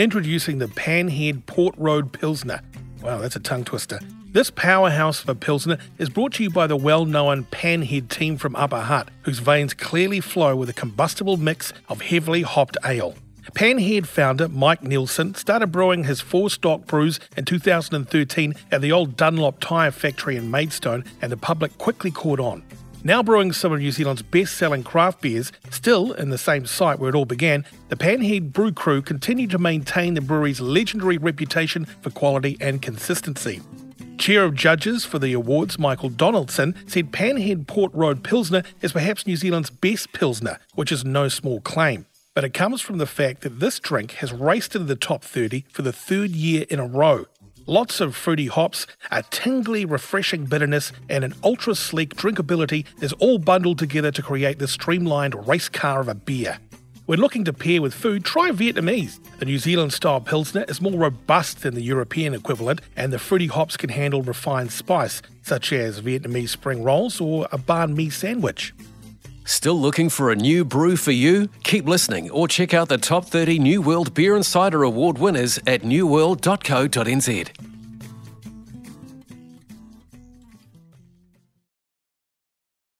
Introducing the Panhead Port Road Pilsner. Wow, that's a tongue twister. This powerhouse of a Pilsner is brought to you by the well known Panhead team from Upper Hutt, whose veins clearly flow with a combustible mix of heavily hopped ale. Panhead founder Mike Neilson started brewing his four stock brews in 2013 at the old Dunlop tyre factory in Maidstone, and the public quickly caught on. Now brewing some of New Zealand's best selling craft beers, still in the same site where it all began, the Panhead Brew Crew continue to maintain the brewery's legendary reputation for quality and consistency. Chair of Judges for the awards, Michael Donaldson, said Panhead Port Road Pilsner is perhaps New Zealand's best Pilsner, which is no small claim. But it comes from the fact that this drink has raced into the top 30 for the third year in a row. Lots of fruity hops, a tingly, refreshing bitterness, and an ultra sleek drinkability is all bundled together to create this streamlined race car of a beer. When looking to pair with food, try Vietnamese. The New Zealand style Pilsner is more robust than the European equivalent, and the fruity hops can handle refined spice, such as Vietnamese spring rolls or a banh mi sandwich. Still looking for a new brew for you? Keep listening or check out the top 30 New World Beer Insider Award winners at newworld.co.nz.